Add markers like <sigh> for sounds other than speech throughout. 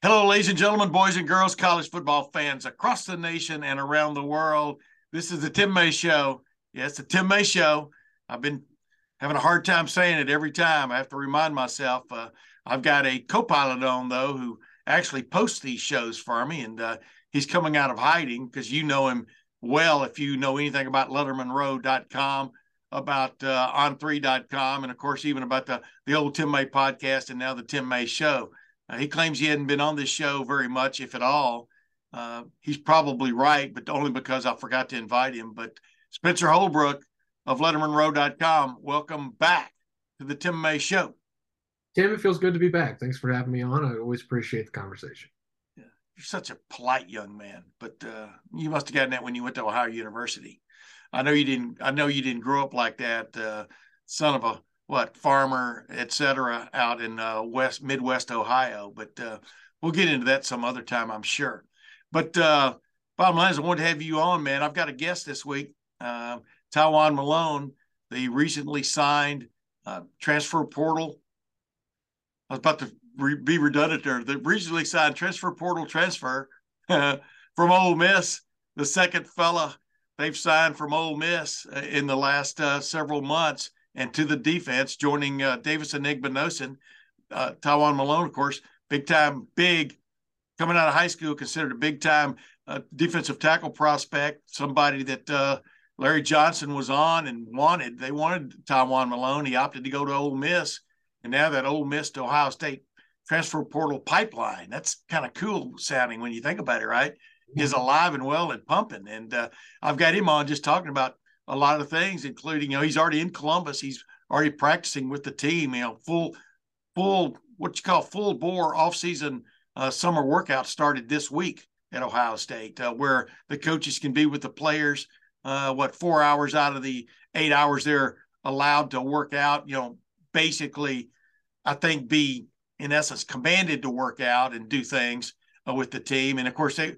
Hello, ladies and gentlemen, boys and girls, college football fans across the nation and around the world. This is the Tim May Show. Yes, the Tim May Show. I've been having a hard time saying it every time. I have to remind myself. Uh, I've got a co pilot on, though, who actually posts these shows for me, and uh, he's coming out of hiding because you know him well if you know anything about LettermenRow.com, about uh, on3.com, and of course, even about the, the old Tim May podcast and now the Tim May Show. Uh, he claims he hadn't been on this show very much, if at all. Uh, he's probably right, but only because I forgot to invite him. But Spencer Holbrook of LettermenRow.com, welcome back to the Tim May Show. Tim, it feels good to be back. Thanks for having me on. I always appreciate the conversation. Yeah, you're such a polite young man, but uh, you must have gotten that when you went to Ohio University. I know you didn't. I know you didn't grow up like that, uh, son of a what farmer, et cetera, out in uh, West Midwest Ohio. But uh, we'll get into that some other time, I'm sure. But uh, bottom line is, I want to have you on, man. I've got a guest this week, uh, Tywone Malone, the recently signed uh, transfer portal. I was about to re- be redundant there. The recently signed transfer portal transfer <laughs> from Ole Miss, the second fella they've signed from Ole Miss uh, in the last several months and to the defense, joining uh, Davis Igbinosun, uh, Tywone Malone, of course, big time, big, coming out of high school, considered a big time uh, defensive tackle prospect, somebody that uh, Larry Johnson was on and wanted. They wanted Tywone Malone. He opted to go to Ole Miss, and now that Ole Miss to Ohio State transfer portal pipeline, that's kind of cool sounding when you think about it, right? Is alive and well and pumping. And uh, I've got him on just talking about a lot of things, including, you know, he's already in Columbus. He's already practicing with the team, you know, full, full, what you call full bore off-season uh, summer workout started this week at Ohio State, uh, where the coaches can be with the players, uh, what, four hours out of the eight hours they're allowed to work out, you know, basically, I think be in essence commanded to work out and do things uh, with the team. And of course, they,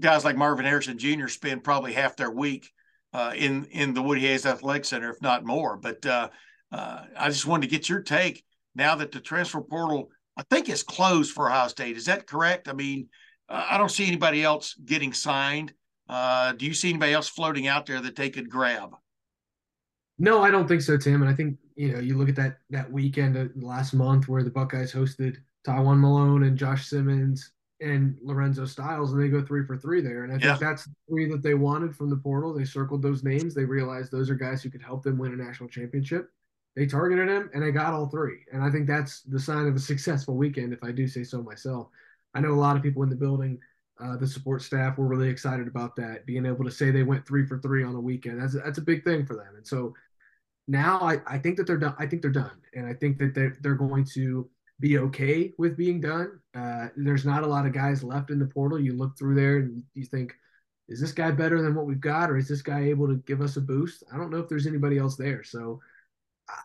guys like Marvin Harrison Jr. spend probably half their week uh, in in the Woody Hayes Athletic Center, if not more. But uh, uh, I just wanted to get your take now that the transfer portal, I think, is closed for Ohio State. Is that correct? I mean, I don't see anybody else getting signed. Uh, do you see anybody else floating out there that they could grab? No, I don't think so, Tim. And I think you know you look at that that weekend last month where the Buckeyes hosted Tywone Malone and Josh Simmons and Lorenzo Styles, and they go three for three there. And I think yeah. that's three that they wanted from the portal. They circled those names. They realized those are guys who could help them win a national championship. They targeted him, and they got all three. And I think that's the sign of a <laughs> successful weekend, if I do say so myself. I know a lot of people in the building, uh, the support staff, were really excited about that, being able to say they went three for three on a weekend. That's that's a big thing for them. And so now I, I think that they're done. I think they're done, and I think that they're they're going to be okay with being done. Uh, there's not a lot of guys left in the portal. You look through there and you think, is this guy better than what we've got, or is this guy able to give us a boost? I don't know if there's anybody else there. So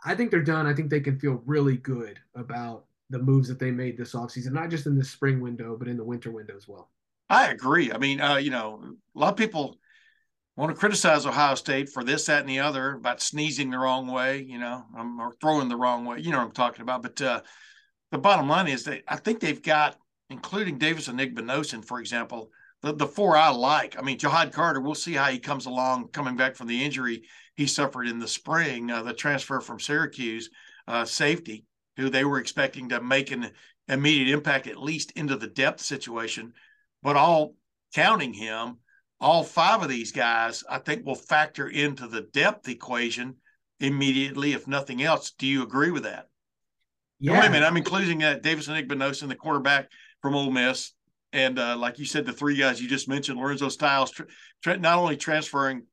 I think they're done. I think they can feel really good about the moves that they made this offseason, not just in the spring window, but in the winter window as well. I agree. I mean, uh, you know, a lot of people want to criticize Ohio State for this, that, and the other about sneezing the wrong way, you know, um, or throwing the wrong way. You know what I'm talking about. But uh, the bottom line is that I think they've got, including Davison Igbinosun, for example, the, the four I like. I mean, Ja'Had Carter, we'll see how he comes along coming back from the injury he suffered in the spring, uh, the transfer from Syracuse, uh, safety, who they were expecting to make an immediate impact, at least into the depth situation. But all counting him, all five of these guys, I think, will factor into the depth equation immediately, if nothing else. Do you agree with that? Yeah. Wait a minute. I'm including uh, Davis Igbinosun, the quarterback from Ole Miss. And uh, like you said, the three guys you just mentioned, Lorenzo Styles, tra- tra- not only transferring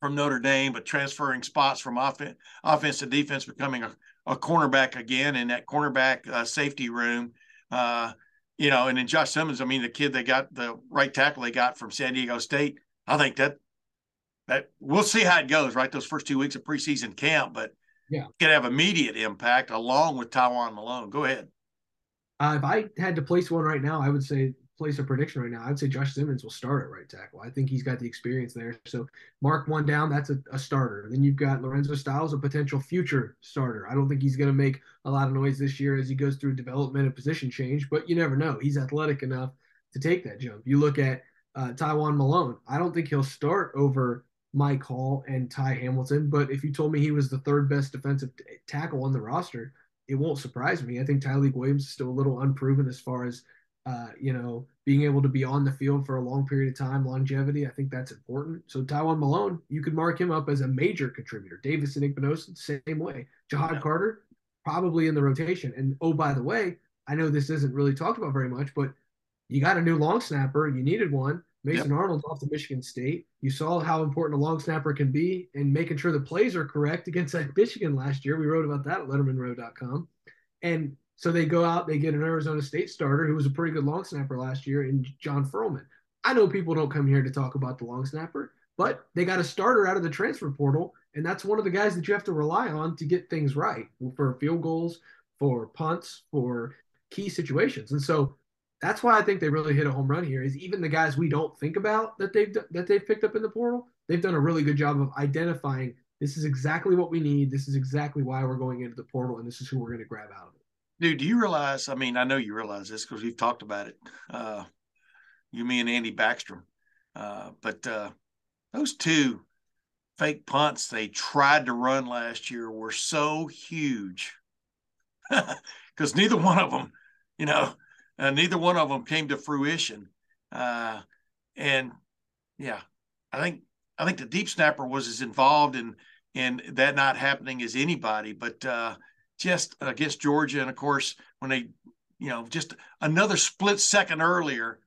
from Notre Dame, but transferring spots from offense, offense to defense, becoming a, a cornerback again in that cornerback uh, safety room. Uh, you know, and then Josh Simmons, I mean, the kid they got the right tackle they got from San Diego State. I think that that we'll see how it goes, right? Those first two weeks of preseason camp, but yeah, could have immediate impact along with Tywone Malone. Go ahead. Uh, if I had to place one right now, I would say place a prediction right now. I'd say Josh Simmons will start at right tackle. I think he's got the experience there. So mark one down. That's a, a starter. Then you've got Lorenzo Styles, a potential future starter. I don't think he's going to make a lot of noise this year as he goes through development and position change, but you never know. He's athletic enough to take that jump. You look at uh, Tywone Malone. I don't think he'll start over Mike Hall and Ty Hamilton, but if you told me he was the third best defensive t- tackle on the roster, it won't surprise me. I think Tyleik Williams is still a little unproven as far as uh, you know, being able to be on the field for a long period of time, longevity, I think that's important. So Tywone Malone, you could mark him up as a major contributor. Davison Igbinosun, same way. Ja'Had yeah. Carter, probably in the rotation. And oh, by the way, I know this isn't really talked about very much, but you got a new long snapper. You needed one. Mason yep. Arnold's off to Michigan State. You saw how important a long snapper can be and making sure the plays are correct against <laughs> Michigan last year. We wrote about that at LettermenRow.com. And so they go out, they get an Arizona State starter who was a pretty good long snapper last year in John Ferlmann. I know people don't come here to talk about the long snapper, but they got a starter out of the transfer portal, and that's one of the guys that you have to rely on to get things right for field goals, for punts, for key situations. And so that's why I think they really hit a home run here. Is even the guys we don't think about that they've that they've picked up in the portal, they've done a really good job of identifying this is exactly what we need. This is exactly why we're going into the portal, and this is who we're going to grab out of it. Dude, do you realize? I mean, I know you realize this because we've talked about it. Uh, you, me, and Andy Backstrom. Uh, but uh, those two fake punts they tried to run last year were so huge <laughs> because neither one of them, you know, uh, neither one of them came to fruition. Uh, and yeah, I think I think the deep snapper was as involved in in that not happening as anybody. But uh, just against Georgia. And of course, when they, you know, just another split second earlier,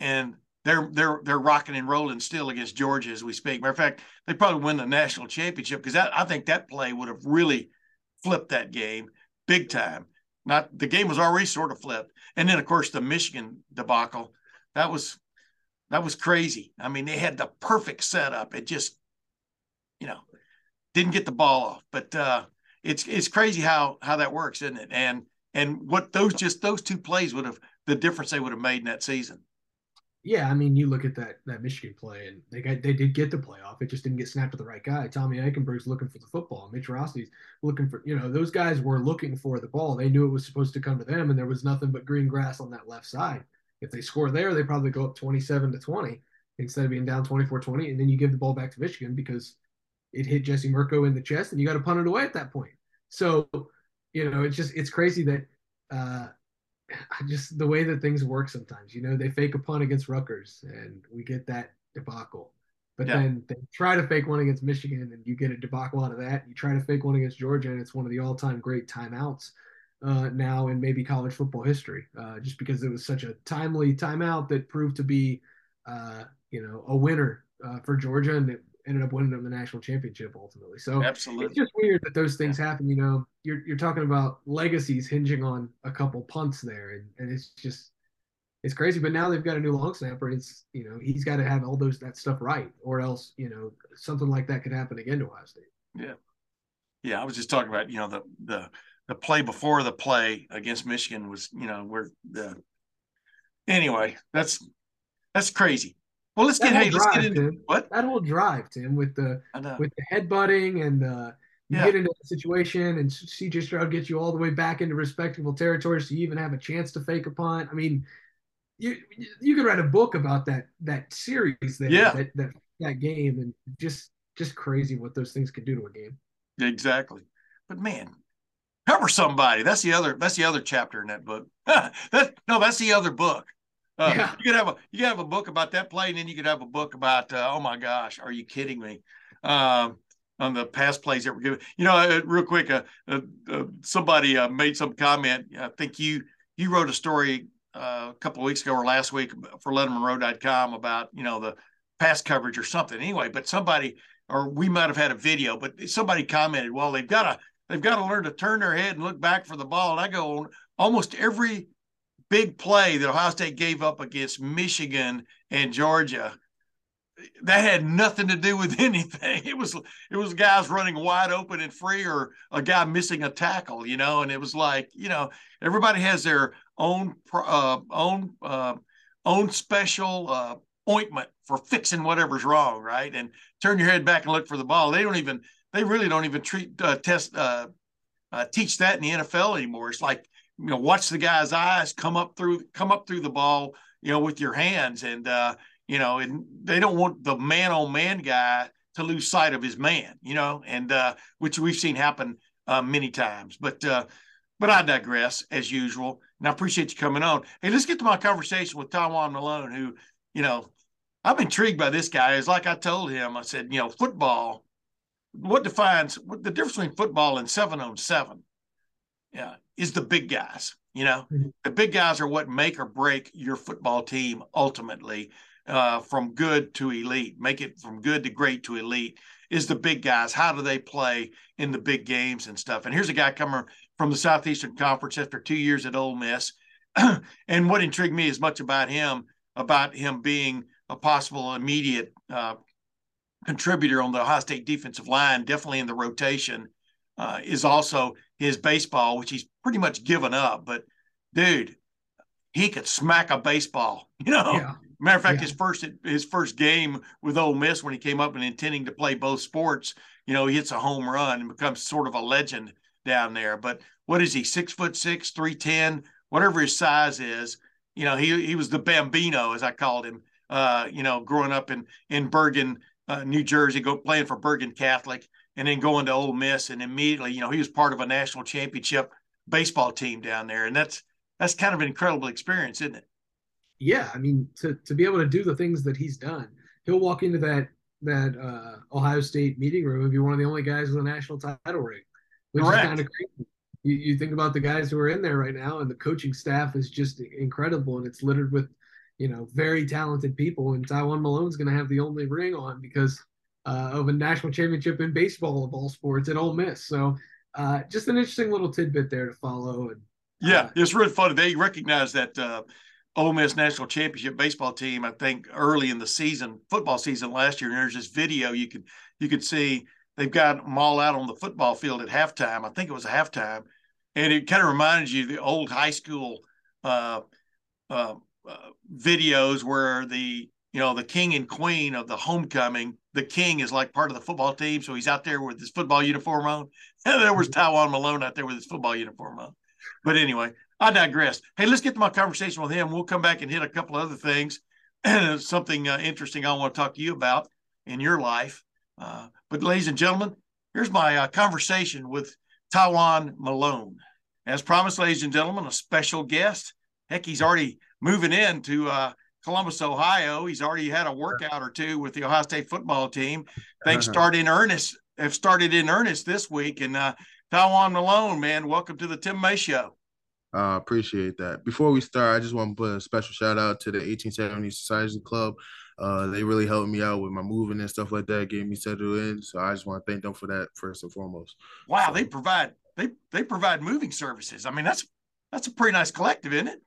and they're they're they're rocking and rolling still against Georgia as we speak. Matter of fact, they probably win the national championship because I think that play would have really flipped that game big time. Not the game was already sort of flipped, and then of course the Michigan debacle that was that was crazy. I mean, they had the perfect setup. It just, you know, didn't get the ball off. But uh, it's it's crazy how how that works, isn't it? And and what those just those two plays would have the difference they would have made in that season. Yeah, I mean, you look at that that Michigan play, and they got they did get the playoff. It just didn't get snapped to the right guy. Tommy Eichenberg's looking for the football. Mitch Rossi's looking for you know those guys were looking for the ball. They knew it was supposed to come to them, and there was nothing but green grass on that left side. If they score there, they probably go up twenty seven to twenty instead of being down 24-20, and then you give the ball back to Michigan because it hit Jesse Mirco in the chest, and you got to punt it away at that point. So, you know, it's just it's crazy that uh, just the way that things work sometimes. You know, they fake a punt against Rutgers, and we get that debacle. But yeah. then they try to fake one against Michigan, and you get a debacle out of that. You try to fake one against Georgia, and it's one of the all-time great timeouts uh, now in maybe college football history, uh, just because it was such a timely timeout that proved to be, uh, you know, a winner uh, for Georgia, and it ended up winning them the national championship ultimately. So Absolutely. it's just weird that those things happen. You know, you're you're talking about legacies hinging on a couple punts there, and, and it's just it's crazy. But now they've got a new long snapper. It's you know he's got to have all those that stuff right, or else you know something like that could happen again to Ohio State. Yeah, yeah. I was just talking about you know the the the play before the play against Michigan was you know where the anyway that's that's crazy. Well, let's get hey, let's get into Tim, what that whole drive, Tim, with the with the headbutting and uh, you yeah. get into the situation and CJ Stroud gets you all the way back into respectable territory, so you even have a chance to fake a punt. I mean, you you could write a book about that that series there, yeah. that, that that game, and just just crazy what those things could do to a game. Exactly, but man, cover somebody. That's the other. That's the other chapter in that book. <laughs> that no, that's the other book. Uh, yeah. You could have a you could have a book about that play, and then you could have a book about uh, oh my gosh, are you kidding me? Um, on the past plays that were given. You know, uh, real quick, uh, uh, uh somebody made some comment. I think you you wrote a story a couple of weeks ago or last week for LettermenRow.com about you know the pass coverage or something. Anyway, but somebody or we might have had a video, but somebody commented, well, they've got to they've got to learn to turn their head and look back for the ball. And I go, almost every big play that Ohio State gave up against Michigan and Georgia that had nothing to do with <laughs> anything. It was it was guys running wide open and free, or a guy missing a tackle, you know. And it was like, you know, everybody has their own uh, own uh, own special uh, ointment for fixing whatever's wrong, right? And turn your head back and look for the ball. They don't even they really don't even treat uh, test uh, uh, teach that in the NFL anymore. It's like you know, watch the guy's eyes come up through come up through the ball, you know, with your hands and uh, you know, and they don't want the man on man guy to lose sight of his man, you know, and uh, which we've seen happen uh, many times. But uh, but I digress as usual, and I appreciate you coming on. Hey, let's get to my conversation with Tywone Malone, who, you know, I'm intrigued by this guy. Is like I told him, I said, you know, football. What defines what the difference between football and seven on seven? Yeah, is the big guys. You know, mm-hmm. the big guys are what make or break your football team ultimately uh, from good to elite, make it from good to great to elite is the big guys. How do they play in the big games and stuff? And here's a guy coming from the Southeastern Conference after two years at Ole Miss. <clears throat> and what intrigued me as much about him, about him being a possible immediate uh, contributor on the Ohio State defensive line, definitely in the rotation, uh, is also his baseball, which he's pretty much given up. But dude, he could smack a baseball, <laughs> you know. Yeah. Matter of fact, yeah. his first his first game with Ole Miss when he came up and intending to play both sports, you know, he hits a home run and becomes sort of a legend down there. But what is he? Six foot six, three ten, whatever his size is. You know, he he was the Bambino, as I called him. Uh, you know, growing up in in Bergen, uh, New Jersey, go playing for Bergen Catholic, and then going to Ole Miss, and immediately, you know, he was part of a national championship baseball team down there, and that's that's kind of an incredible experience, isn't it? yeah, I mean, to to be able to do the things that he's done, he'll walk into that that uh, Ohio State meeting room and be one of the only guys with a national title ring, which Correct. is kind of crazy. You, you think about the guys who are in there right now, and the coaching staff is just incredible, and it's littered with, you know, very talented people. And Tywone Malone's going to have the only ring on because uh, of a national championship in baseball of all sports at Ole Miss. So, uh, just an interesting little tidbit there to follow. And yeah, uh, it's really funny. They recognize that uh, Ole Miss national championship baseball team. I think early in the season, football season last year, and there's this video you could you could see they've got them all out on the football field at halftime. I think it was halftime, and it kind of reminded you of the old high school uh, uh, uh, videos where the you know the king and queen of the homecoming. The king is like part of the football team, so he's out there with his football uniform on. And <laughs> there was Tywone Malone out there with his football uniform on. But anyway, I digress. Hey, let's get to my conversation with him. We'll come back and hit a couple other things. And <clears throat> something uh, interesting I want to talk to you about in your life. Uh, but, ladies and gentlemen, here's my uh, conversation with Tywone Malone. As promised, ladies and gentlemen, a special guest. Heck, he's already moving in to uh, Columbus, Ohio. He's already had a workout or two with the Ohio State football team. Things uh-huh. start in earnest. Have started in earnest this week. And uh, Tywone Malone, man, welcome to the Tim May Show. Uh, appreciate that. Before we start, I just want to put a special shout out to the 1870 Society Club. Uh, they really helped me out with my moving and stuff like that, getting me settled in. So I just want to thank them for that first and foremost. Wow, so, they provide they they provide moving services. I mean, that's that's a pretty nice collective, isn't it?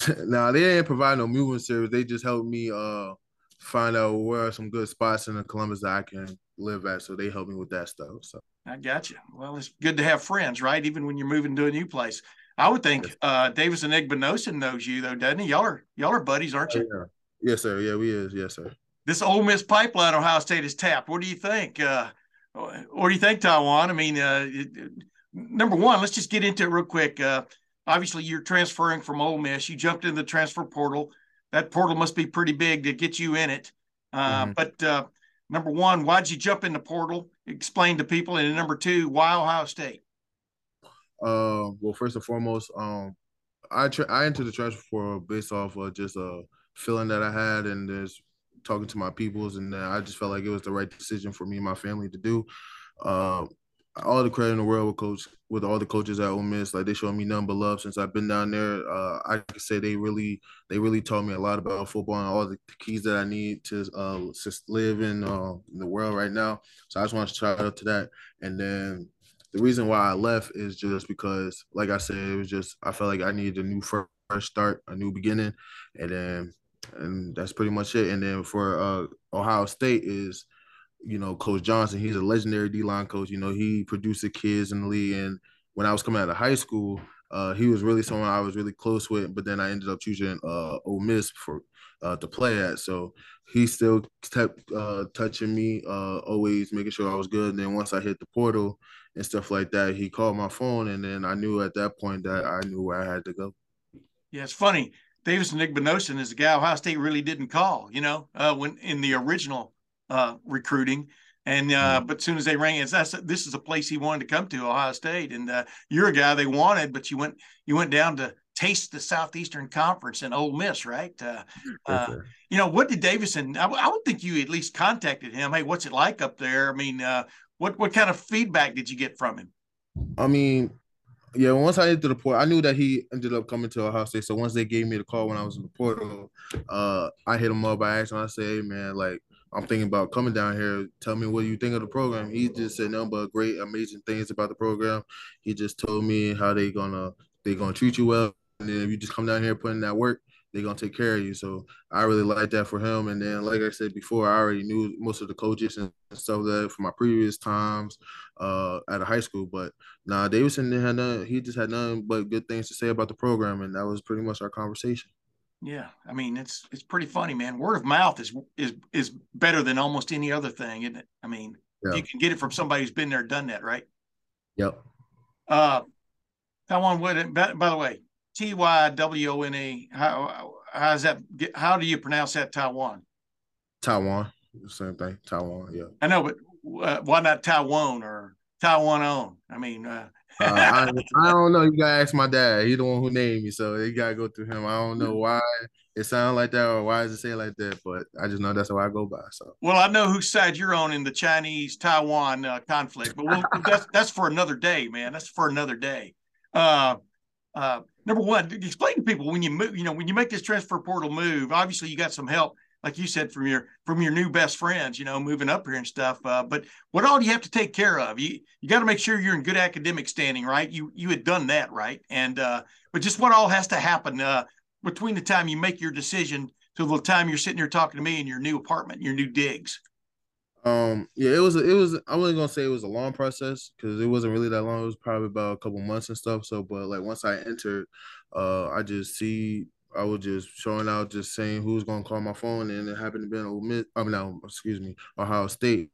<laughs> now they didn't provide no moving service. They just helped me uh find out where are some good spots in the Columbus that I can live at. So they helped me with that stuff. So I got you. Well, it's good to have friends, right? Even when you're moving to a new place. I would think uh, Davison Igbinosun knows you though, doesn't he? Y'all are y'all are buddies, aren't you? Oh, yeah. Yes, sir. Yeah, we is. Yes, sir. This Ole Miss pipeline Ohio State is tapped. What do you think? Uh, what do you think, Tywone? I mean, uh, it, number one, let's just get into it real quick. Uh, obviously, you're transferring from Ole Miss. You jumped in the transfer portal. That portal must be pretty big to get you in it. Uh, mm-hmm. But uh, number one, why'd you jump in the portal? Explain to people. And number two, why Ohio State? Uh, well, first and foremost, um, I tra- I entered the transfer portal based off of just a feeling that I had and just talking to my peoples, and I just felt like it was the right decision for me and my family to do. Uh, all the credit in the world with coach with all the coaches at Ole Miss. Like they showed me none but love since I've been down there. Uh, I could say they really they really taught me a lot about football and all the keys that I need to uh, just live in, uh, in the world right now. So I just want to shout out to that. And then the reason why I left is just because, like I said, it was just I felt like I needed a new fresh start, a new beginning, and then and that's pretty much it. And then for uh, Ohio State is, you know, Coach Johnson. He's a legendary D line coach. You know, he produced the kids in the league. And when I was coming out of high school, uh, he was really someone I was really close with. But then I ended up choosing uh, Ole Miss for uh, to play at. So he still kept uh, touching me, uh, always making sure I was good. And then once I hit the portal and stuff like that, he called my phone, and then I knew at that point that I knew where I had to go. Yeah, it's funny. Davis Igbinosun is a guy Ohio State really didn't call, you know, uh, when in the original uh, recruiting. And uh, mm-hmm. but as soon as they rang, it's that's this is a place he wanted to come to, Ohio State. And uh, you're a guy they wanted, but you went you went down to taste the Southeastern Conference and Ole Miss, right? Uh, uh, you know, what did Davison? I, I, would think you at least contacted him. Hey, what's it like up there? I mean, uh, what what kind of feedback did you get from him? I mean, yeah, once I entered the port, I knew that he ended up coming to Ohio State. So once they gave me the call when I was in the portal, uh, I hit him up by accident. I said, "Hey, man, like." I'm thinking about coming down here. Tell me what you think of the program. He just said nothing but great, amazing things about the program. He just told me how they gonna they gonna treat you well, and then if you just come down here putting that work, they're gonna take care of you. So I really like that for him. And then, like I said before, I already knew most of the coaches and stuff that from my previous times uh, at a high school. But now didn't have none. He just had nothing but good things to say about the program, and that was pretty much our conversation. Yeah, I mean it's it's pretty funny, man. Word of mouth is is is better than almost any other thing, isn't it? I mean, yeah. you can get it from somebody who's been there, done that, right? Yep. Uh, Tywone Wood. By, by the way, T Y W O N E. How how's that? How do you pronounce that? Taiwan. Taiwan. Same thing. Taiwan. Yeah. I know, but uh, why not Taiwan or Taiwan on? I mean. Uh, I, I, don't know. You gotta ask my dad. He's the one who named me, so you gotta go through him. I don't know why it sounds like that or why does it say like that, but I just know that's how I go by. So. Well, I know whose side you're on in the Chinese Taiwan uh, conflict, but we'll, <laughs> that's that's for another day, man. That's for another day. Uh, uh, number one, explain to people when you move, you know, when you make this transfer portal move, obviously you got some help, like you said, from your from your new best friends, you know, moving up here and stuff. Uh, but what all do you have to take care of? You you got to make sure you're in good academic standing, right? You you had done that, right? And uh, but just what all has to happen uh, between the time you make your decision to the time you're sitting here talking to me in your new apartment, your new digs. Um, yeah, it was it was I wasn't gonna say it was a long process because it wasn't really that long. It was probably about a couple months and stuff. So, but like once I entered, uh, I just see I was just showing out, just saying who's gonna call my phone, and it happened to be an Miss. I mean, no, excuse me, Ohio State.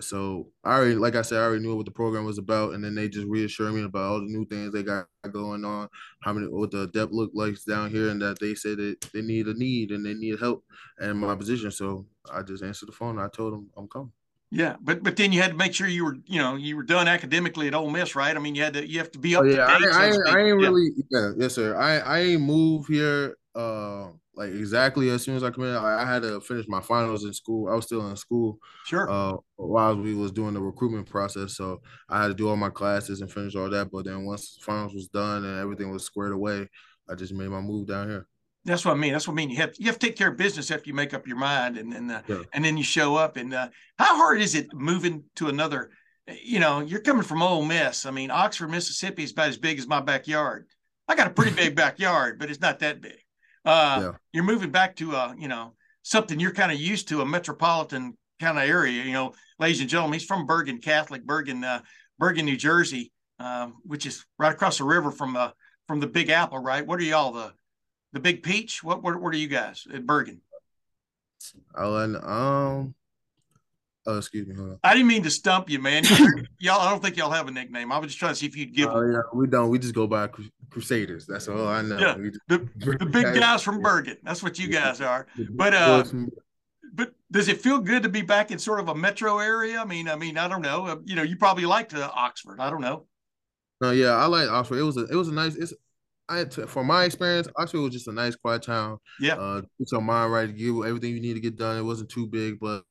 So I already, like I said, I already knew what the program was about, and then they just reassured me about all the new things they got going on, how many what the depth look like down here, and that they said that they need a need and they need help in my position. So I just answered the phone. I told them I'm coming. Yeah, but but then you had to make sure you were you know you were done academically at Ole Miss, right? I mean, you had to you have to be up oh, yeah, to date. I, I, I ain't yeah. really yeah, yes sir. I I ain't move here uh like exactly as soon as I come in. I, I, had to finish my finals in school. I was still in school. Sure. Uh, while we was doing the recruitment process, so I had to do all my classes and finish all that. But then once finals was done and everything was squared away, I just made my move down here. That's what I mean. That's what I mean. You have you have to take care of business after you make up your mind, and then uh, yeah. and then you show up. And uh, how hard is it moving to another? You know, you're coming from Ole Miss. I mean, Oxford, Mississippi is about as big as my backyard. I got a pretty big backyard, but it's not that big. Uh, yeah. You're moving back to a you know something you're kind of used to, a metropolitan kind of area. You know, ladies and gentlemen, he's from Bergen Catholic, Bergen, uh, Bergen, New Jersey, um, which is right across the river from the from the Big Apple, right? What are y'all the the Big Peach? What what, what are you guys at Bergen? And um, oh, excuse me. Hold on. I didn't mean to stump you, man. <laughs> y'all, I don't think y'all have a nickname. I was just trying to see if you'd give. Oh yeah, we don't. We just go by Crusaders. That's all I know. Yeah, just, the, <laughs> the big guys from Bergen. That's what you guys are. But uh, but does it feel good to be back in sort of a metro area? I mean, I mean, I don't know. Uh, you know, you probably liked uh, Oxford. I don't know. No, yeah, I like Oxford. It was a it was a nice. It's I from my experience, Oxford was just a nice quiet town. Yeah, uh, get your mind right, to give everything you need to get done. It wasn't too big, but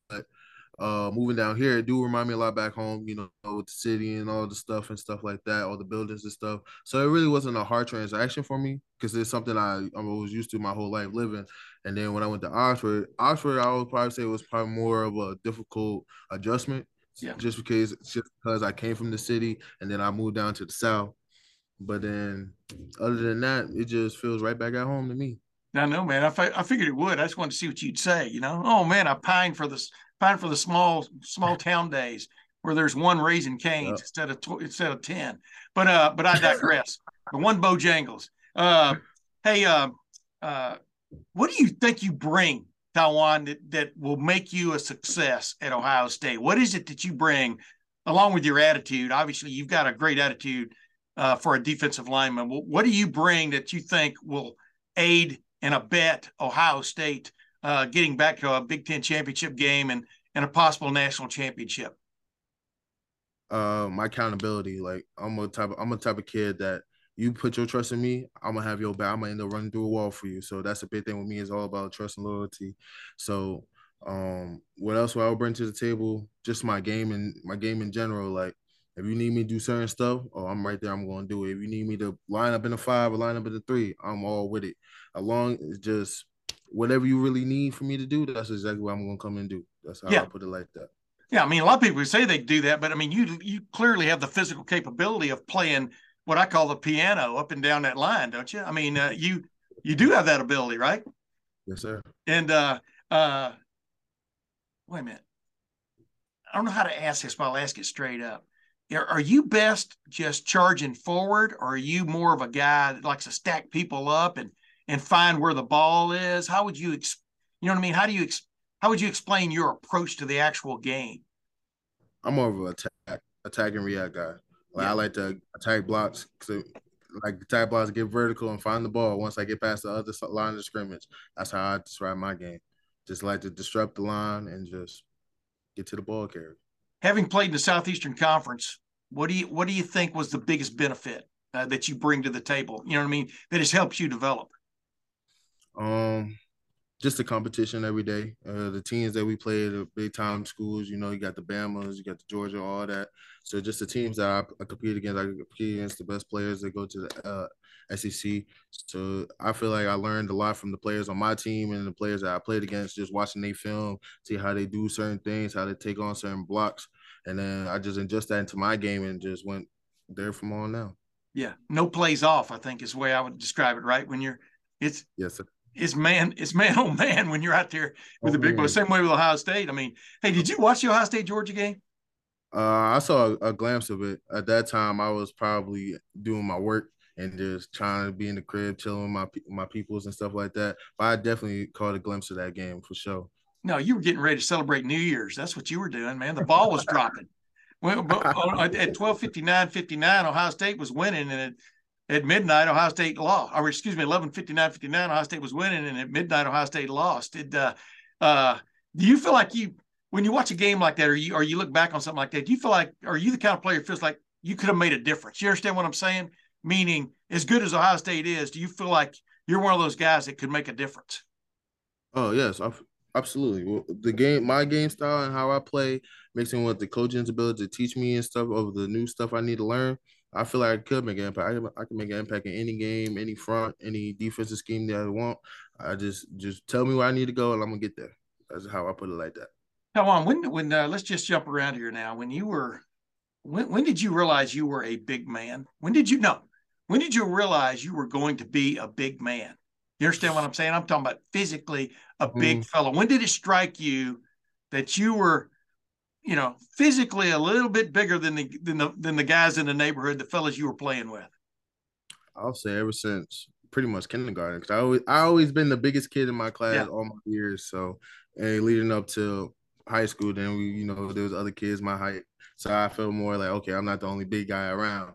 uh, moving down here, it do remind me a lot back home. You know, with the city and all the stuff and stuff like that, all the buildings and stuff. So it really wasn't a hard transaction for me because it's something I I was used to my whole life living. And then when I went to Oxford, Oxford, I would probably say it was probably more of a difficult adjustment. Yeah. Just because just because I came from the city and then I moved down to the south But then, other than that, it just feels right back at home to me. I know, man. I, fi- I figured it would. I just wanted to see what you'd say. You know, oh man, I pine for the pine for the small small <laughs> town days where there's one Raising Cane's yep. instead of tw- instead of ten. But uh, but I digress. <laughs> the one Bojangles. Uh, hey, uh, uh, what do you think you bring, Tywone that, that will make you a success at Ohio State? What is it that you bring along with your attitude? Obviously, you've got a great attitude uh, for a defensive lineman. What do you bring that you think will aid and abet Ohio State uh, getting back to a Big Ten championship game and and a possible national championship? Uh, my accountability. Like I'm a type. Of, I'm a type of kid that you put your trust in me, I'm gonna have your back. I'm gonna end up running through a wall for you. So that's a big thing with me. Is all about trust and loyalty. So um, what else will I bring to the table? Just my game and my game in general. Like if you need me to do certain stuff, oh, I'm right there. I'm gonna do it. If you need me to line up in a five or line up in a three, I'm all with it. Along is just whatever you really need for me to do, that's exactly what I'm gonna come and do. That's how yeah. I put it like that. Yeah, I mean, a lot of people say they do that, but I mean, you you clearly have the physical capability of playing what I call the piano up and down that line, don't you? I mean, uh, you you do have that ability, right? Yes, sir. And uh, uh, wait a minute. I don't know how to ask this, but I'll ask it straight up. Are you best just charging forward, or are you more of a guy that likes to stack people up and and find where the ball is? How would you, ex- you know what I mean? How do you, ex- how would you explain your approach to the actual game? I'm more of an attack, attack and react guy. Like yeah. I like to attack blocks, so like attack blocks, get vertical and find the ball. Once I get past the other line of scrimmage, that's how I describe my game. Just like to disrupt the line and just get to the ball carrier. Having played in the Southeastern Conference, what do you what do you think was the biggest benefit uh, that you bring to the table? You know what I mean? That has helped you develop. Um, just the competition every day. Uh, the teams that we play, the big time schools, you know, you got the Bamas, you got the Georgia, all that. So just the teams that I, I compete against, I compete against the best players that go to the uh, SEC. So I feel like I learned a lot from the players on my team and the players that I played against, just watching they film, see how they do certain things, how they take on certain blocks. And then I just adjust that into my game and just went there from on now. Yeah. No plays off, I think is the way I would describe it, right? When you're it's yes, sir it's man, it's man on man when you're out there with oh, the big boys. Same way with Ohio State. I mean, hey, did you watch the Ohio State Georgia game? Uh, I saw a, a, glimpse of it. At that time, I was probably doing my work and just trying to be in the crib, chilling with my my peoples and stuff like that. But I definitely caught a glimpse of that game for sure. No, you were getting ready to celebrate New Year's. That's what you were doing, man. The ball was dropping. <laughs> Well, at 12 59 59, Ohio State was winning, and it at midnight, Ohio State lost, or excuse me, 11 59 59, Ohio State was winning, and at midnight, Ohio State lost. Did uh, uh, do you feel like you, when you watch a game like that, or you or you look back on something like that, do you feel like, are you the kind of player feels like you could have made a difference? You understand what I'm saying? Meaning, as good as Ohio State is, do you feel like you're one of those guys that could make a difference? Oh yes, absolutely. Well, the game, my game style, and how I play, mixing with the coaching's ability to teach me and stuff of the new stuff I need to learn I feel like I could make an impact. I can, I can make an impact in any game, any front, any defensive scheme that I want. I just just tell me where I need to go, and I'm gonna get there. That's how I put it like that. Come on, when when uh, let's just jump around here now. When you were, when when did you realize you were a big man? When did you know? When did you realize you were going to be a big man? You understand what I'm saying? I'm talking about physically a big mm. fellow. When did it strike you that you were you know, physically a little bit bigger than the than the than the guys in the neighborhood, the fellas you were playing with? I'll say ever since pretty much kindergarten because I always I always been the biggest kid in my class yeah. all my years. So and leading up to high school, then we you know there was other kids my height, so I felt more like okay, I'm not the only big guy around.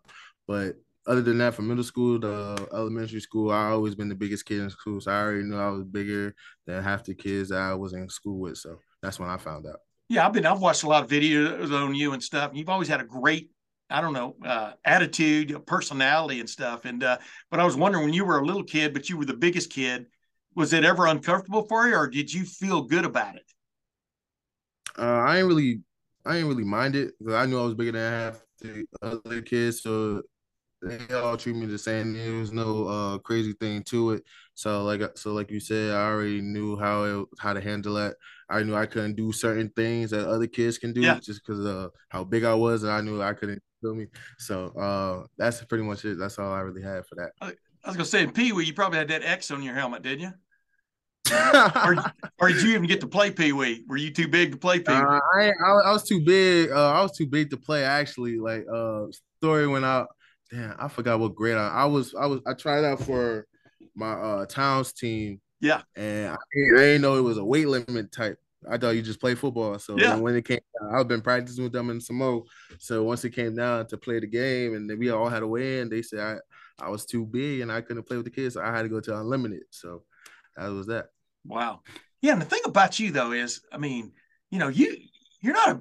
But other than that, from middle school to elementary school, I always been the biggest kid in school. So I already knew I was bigger than half the kids that I was in school with. So that's when I found out. Yeah, I've been I've watched a lot of videos on you and stuff. You've always had a great I don't know, uh, attitude, personality, and stuff. And uh, but I was wondering when you were a little kid, but you were the biggest kid, was it ever uncomfortable for you, or did you feel good about it? Uh, I ain't really, I ain't really mind it because I knew I was bigger than half the other kids, so they all treat me the same. There was no uh, crazy thing to it. So like so like you said, I already knew how it, how to handle that. I knew I couldn't do certain things that other kids can do yeah. just because of how big I was, and I knew I couldn't feel me? So uh, that's pretty much it. That's all I really had for that. I was gonna say in Pee Wee, you probably had that X on your helmet, didn't you? <laughs> or, or did you even get to play Pee Wee? Were you too big to play Pee Wee? Uh, I, I, I was too big. Uh, I was too big to play. Actually, like uh, story went out. Damn, I forgot what grade I, I was. I was. I tried out for my uh towns team. Yeah, and I, I didn't know it was a weight limit type. I thought you just play football. So Yeah. when it came, I've been practicing with them in Samoa. So once it came down to play the game, and then we all had to weigh in, they said I I was too big and I couldn't play with the kids, so I had to go to unlimited. So that was that. Wow. Yeah, and the thing about you though is, I mean, you know, you you're not a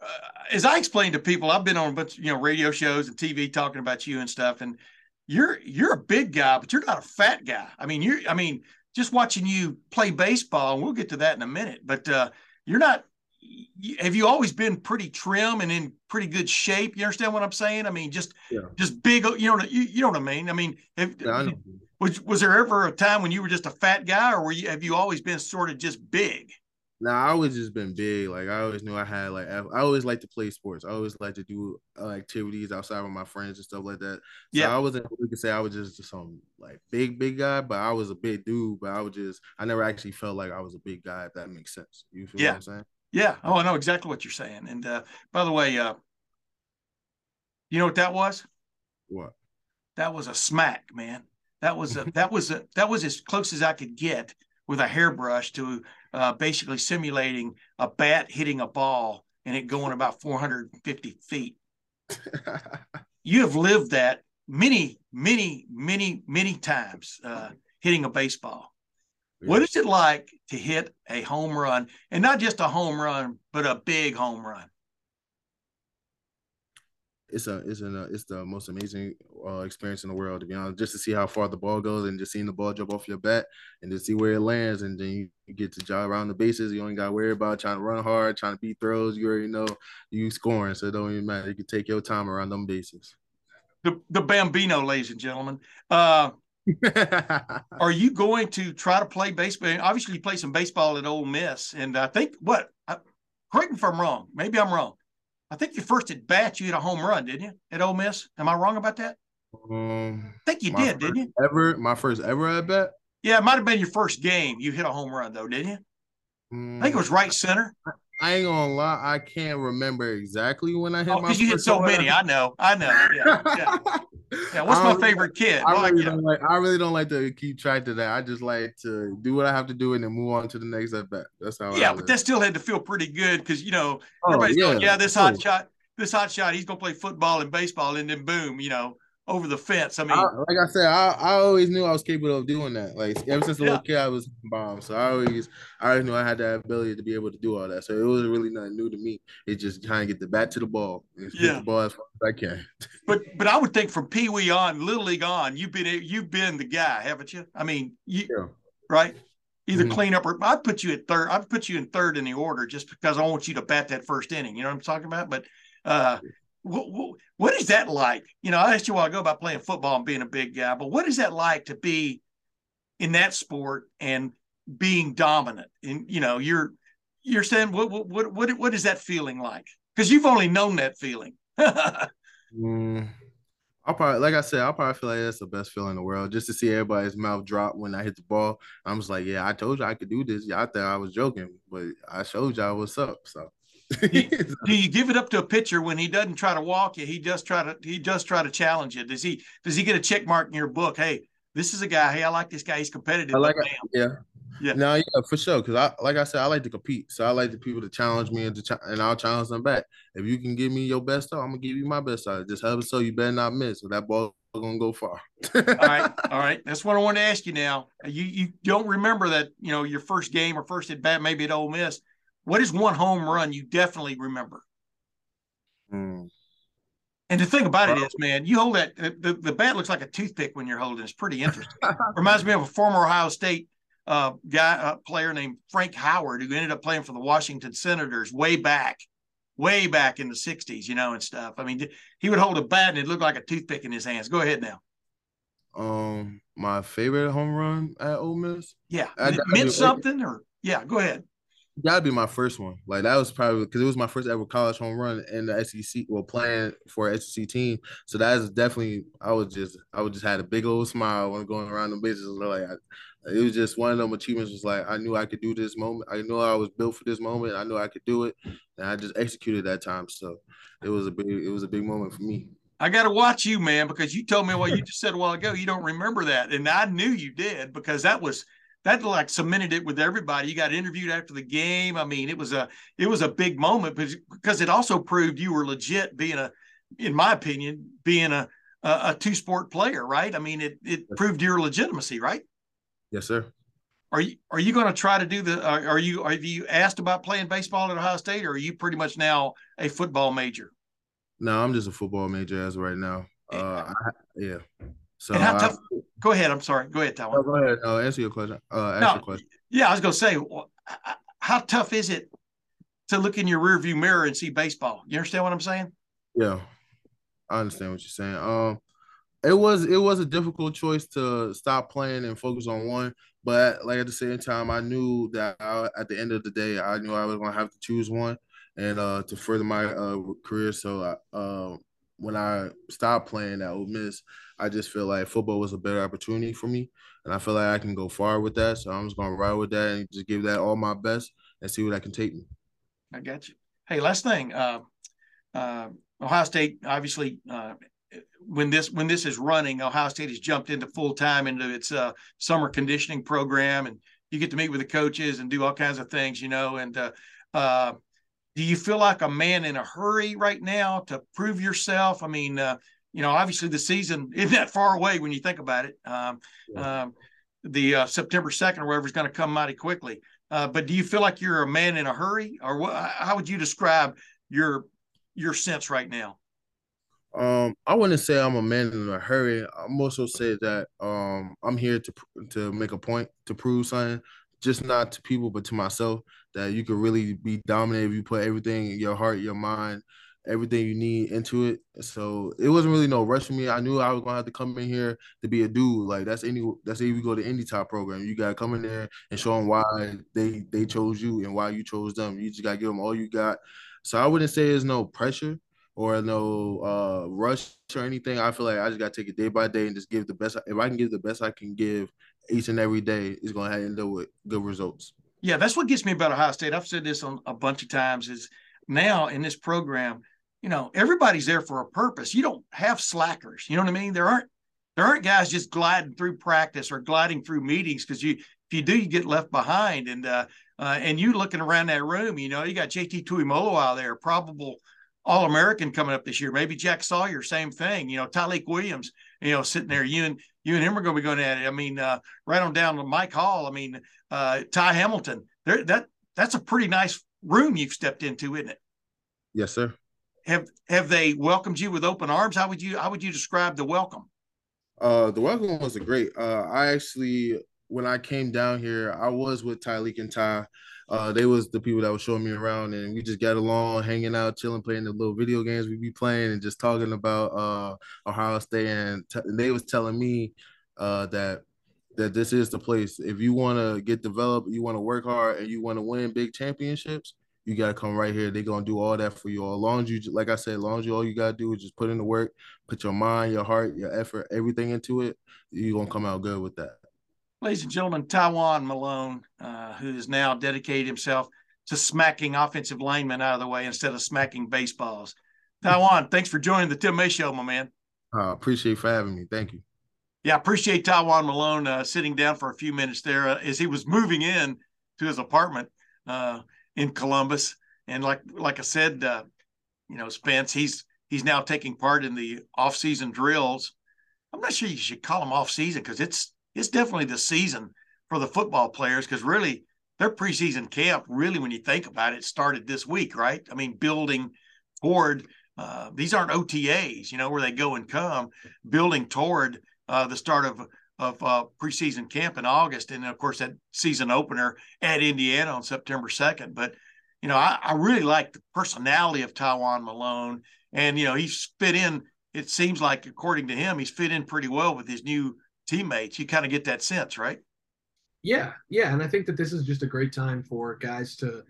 uh, as I explained to people, I've been on a bunch, of you know, radio shows and TV talking about you and stuff, and you're you're a big guy, but you're not a fat guy. I mean, you're I mean, just watching you play baseball, and we'll get to that in a minute, but uh, you're not. Have you always been pretty trim and in pretty good shape? You understand what I'm saying? I mean, just Yeah. just big. You know, you, you know what I mean? I mean, have, Yeah, I was was there ever a time when you were just a fat guy, or were you have you always been sort of just big? Nah, I always just been big. Like I always knew I had like I I always like to play sports. I always like to do uh, activities outside with my friends and stuff like that. So Yeah. I wasn't. We could say I was just some like big big guy, but I was a big dude. But I was just I never actually felt like I was a big guy. If that makes sense. You feel Yeah. what I'm saying? Yeah. Oh, I know exactly what you're saying. And uh, by the way, uh, you know what that was? What? That was a smack, man. That was a <laughs> that was a that was as close as I could get with a hairbrush to uh, basically simulating a bat hitting a ball and it going about 450 feet. <laughs> You have lived that many, many, many, many times uh, hitting a baseball. What is it like to hit a home run and not just a home run, but a big home run? It's a it's an it's the most amazing uh, experience in the world to be honest. Just to see how far the ball goes and just seeing the ball jump off your bat and to see where it lands and then you, you get to jog around the bases. You only got to worry about trying to run hard, trying to beat throws. You already know you scoring, so it don't even matter. You can take your time around them bases. The, the Bambino, ladies and gentlemen. Uh, <laughs> are you going to try to play baseball? Obviously, you play some baseball at Ole Miss, and I think what? I, correct me if I'm wrong. Maybe I'm wrong. I think your first at bat, you hit a home run, didn't you, at Ole Miss? Am I wrong about that? um, I think you did, didn't you? Ever my first ever at bat. Yeah, it might have been your first game. You hit a home run, though, didn't you? I think it was right center. I ain't gonna lie, I can't remember exactly when I hit Oh, my. because you hit so many. I know. I know. Yeah. Yeah. <laughs> yeah. What's my I- favorite kid? I really, yeah. don't like, I really don't like to keep track of that. I just like to do what I have to do and then move on to the next at bat. That's how. Yeah, I but live. that still had to feel pretty good because you know Oh, everybody's going, yeah, this hot Oh. shot, this hot shot, he's gonna play football and baseball, and then boom, you know, over the fence. I mean, I, like I said, I, I always knew I was capable of doing that. Like ever since a Yeah. little kid, I was bomb. So I always, I always knew I had that ability to be able to do all that. So it was really nothing new to me. It's just trying to get the bat to the ball, Yeah. the ball as far as I can. <laughs> but but I would think from Pee Wee on, Little League on, you've been you've been the guy, haven't you? I mean, you Yeah. right? Either Mhm. clean up or I'd put you at third. I'd put you in third in the order just because I want you to bat that first inning. You know what I'm talking about? But uh, what, what is that like? You know, I asked you a while ago about playing football and being a big guy, but what is that like to be in that sport and being dominant? And you know, you're you're saying what what what what, what is that feeling like? Because you've only known that feeling. <laughs> Mm, I'll probably, like I said, I'll probably feel like that's the best feeling in the world. Just to see everybody's mouth drop when I hit the ball. I'm just like, yeah, I told you I could do this. Y'all thought I was joking, but I showed y'all what's up. So. Do you <laughs> give it up to a pitcher when he doesn't try to walk you? He just try to he just try to challenge you. Does he does he get a check mark in your book? Hey, this is a guy. Hey, I like this guy. He's competitive. I like it. Yeah. Yeah. No, yeah, for sure. Because I, like I said, I like to compete. So I like the people to challenge me and to ch- and I'll challenge them back. If you can give me your best I'm gonna give you my best shot. Just have it so you better not miss. So that ball gonna go far. All right, <laughs> all right. That's what I want to ask you now. You you don't remember that you know your first game or first at bat, maybe at Ole Miss. What is one home run you definitely remember? Mm. And the thing about it is, man, you hold that the, the bat looks like a toothpick when you're holding. It's pretty <laughs> interesting. Reminds me of a former Ohio State uh, guy uh, player named Frank Howard who ended up playing for the Washington Senators way back, way back in the '60s, you know, and stuff. I mean, he would hold a bat and it looked like a toothpick in his hands. Go ahead now. Um, my favorite home run at Ole Miss. Yeah, I- it I meant something, or yeah, go ahead. That'd be my first one. Like that was probably because it was my first ever college home run in the SEC. Well, playing for a SEC team, so that is definitely. I was just, I would just had a big old smile when going around the bases. Like I, it was just one of them achievements. Was like I knew I could do this moment. I knew I was built for this moment. I knew I could do it, and I just executed that time. So it was a big, it was a big moment for me. I got to watch you, man, because you told me what you just said a while ago. You don't remember that, and I knew you did because that was that like cemented it with everybody. You got interviewed after the game. I mean, it was a it was a big moment because it also proved you were legit being a, in my opinion, being a a, a two sport player, right? I mean, it it proved your legitimacy, right? Yes, sir. Are you are you going to try to do the? Are, are you have you asked about playing baseball at Ohio State, or are you pretty much now a football major? No, I'm just a football major as right now. Uh, I, yeah. So and how tough? go ahead. I'm sorry. Go ahead, Tywone. Oh, go ahead. Uh, answer your question. Uh, no, your question. Yeah, I was going to say, how tough is it to look in your rearview mirror and see baseball? You understand what I'm saying? Yeah, I understand what you're saying. Um, it was it was a difficult choice to stop playing and focus on one, but like at the same time, I knew that I, at the end of the day, I knew I was gonna have to choose one and uh, to further my uh, career. So I, uh, when I stopped playing at Ole Miss, I just feel like football was a better opportunity for me, and I feel like I can go far with that. So I'm just gonna ride with that and just give that all my best and see what I can take me. I got you. Hey, last thing, uh, uh, Ohio State obviously. Uh, when this when this is running, Ohio State has jumped into full time into its uh, summer conditioning program, and you get to meet with the coaches and do all kinds of things, you know. And uh, uh, do you feel like a man in a hurry right now to prove yourself? I mean, uh, you know, obviously the season <laughs> isn't that far away when you think about it. Um, yeah. um, the uh, September 2nd or whatever is going to come mighty quickly. Uh, but do you feel like you're a man in a hurry or what, how would you describe your, your sense right now? Um, I wouldn't say I'm a man in a hurry. I'm also say that um, I'm here to to make a point to prove something, just not to people but to myself that you can really be dominant if you put everything your heart, your mind, everything you need into it. So it wasn't really no rush for me. I knew I was gonna have to come in here to be a dude. Like that's any that's if you go to any top program. You gotta come in there and show them why they they chose you and why you chose them. You just gotta give them all you got. So I wouldn't say there's no pressure or no uh rush or anything. I feel like I just gotta take it day by day and just give the best. If I can give the best I can give each and every day, is gonna end up with good results. Yeah, that's what gets me about Ohio State. I've said this on a bunch of times. Is now in this program, you know, everybody's there for a purpose. You don't have slackers. You know what I mean? There aren't there aren't guys just gliding through practice or gliding through meetings because you if you do you get left behind and uh, uh, and you looking around that room, you know, you got JT Tuimoloau out there, probable All American coming up this year. Maybe Jack Sawyer, same thing. You know, Tyleik Williams, you know, sitting there. You and you and him are going to be going at it. I mean, uh, right on down to Mike Hall. I mean, uh, Ty Hamilton. There, that that's a pretty nice room you've stepped into, isn't it? Yes, sir. Have have they welcomed you with open arms? How would you how would you describe the welcome? Uh, the welcome was a great. Uh, I actually when I came down here, I was with Tyleik and Ty. Uh, they was the people that was showing me around, and we just got along, hanging out, chilling, playing the little video games we be playing, and just talking about uh, Ohio State. And, t- and they was telling me uh, that that this is the place. If you want to get developed, you want to work hard, and you want to win big championships, you gotta come right here. They're gonna do all that for you. As long as you, like I said, as long as you all you gotta do is just put in the work, put your mind, your heart, your effort, everything into it. You're gonna come out good with that. Ladies and gentlemen, Tywone Malone, uh, who has now dedicated himself to smacking offensive linemen out of the way instead of smacking baseballs. Tywone, thanks for joining the Tim May Show, my man. I uh, appreciate for having me. Thank you. Yeah, appreciate Tywone Malone uh, sitting down for a few minutes there uh, as he was moving in to his apartment uh, in Columbus. And like like I said, uh, you know, Spence, he's he's now taking part in the off-season drills. I'm not sure you should call them off-season because it's it's definitely the season for the football players because really their preseason camp, really when you think about it, started this week, right? I mean, building toward uh, these aren't OTAs, you know, where they go and come, building toward uh, the start of of uh, preseason camp in August, and of course that season opener at Indiana on September second. But you know, I, I, really like the personality of Tywone Malone, and you know, he's fit in. It seems like, according to him, he's fit in pretty well with his new teammates. You kind of get that sense, right? Yeah, yeah, and I think that this is just a great time for guys to,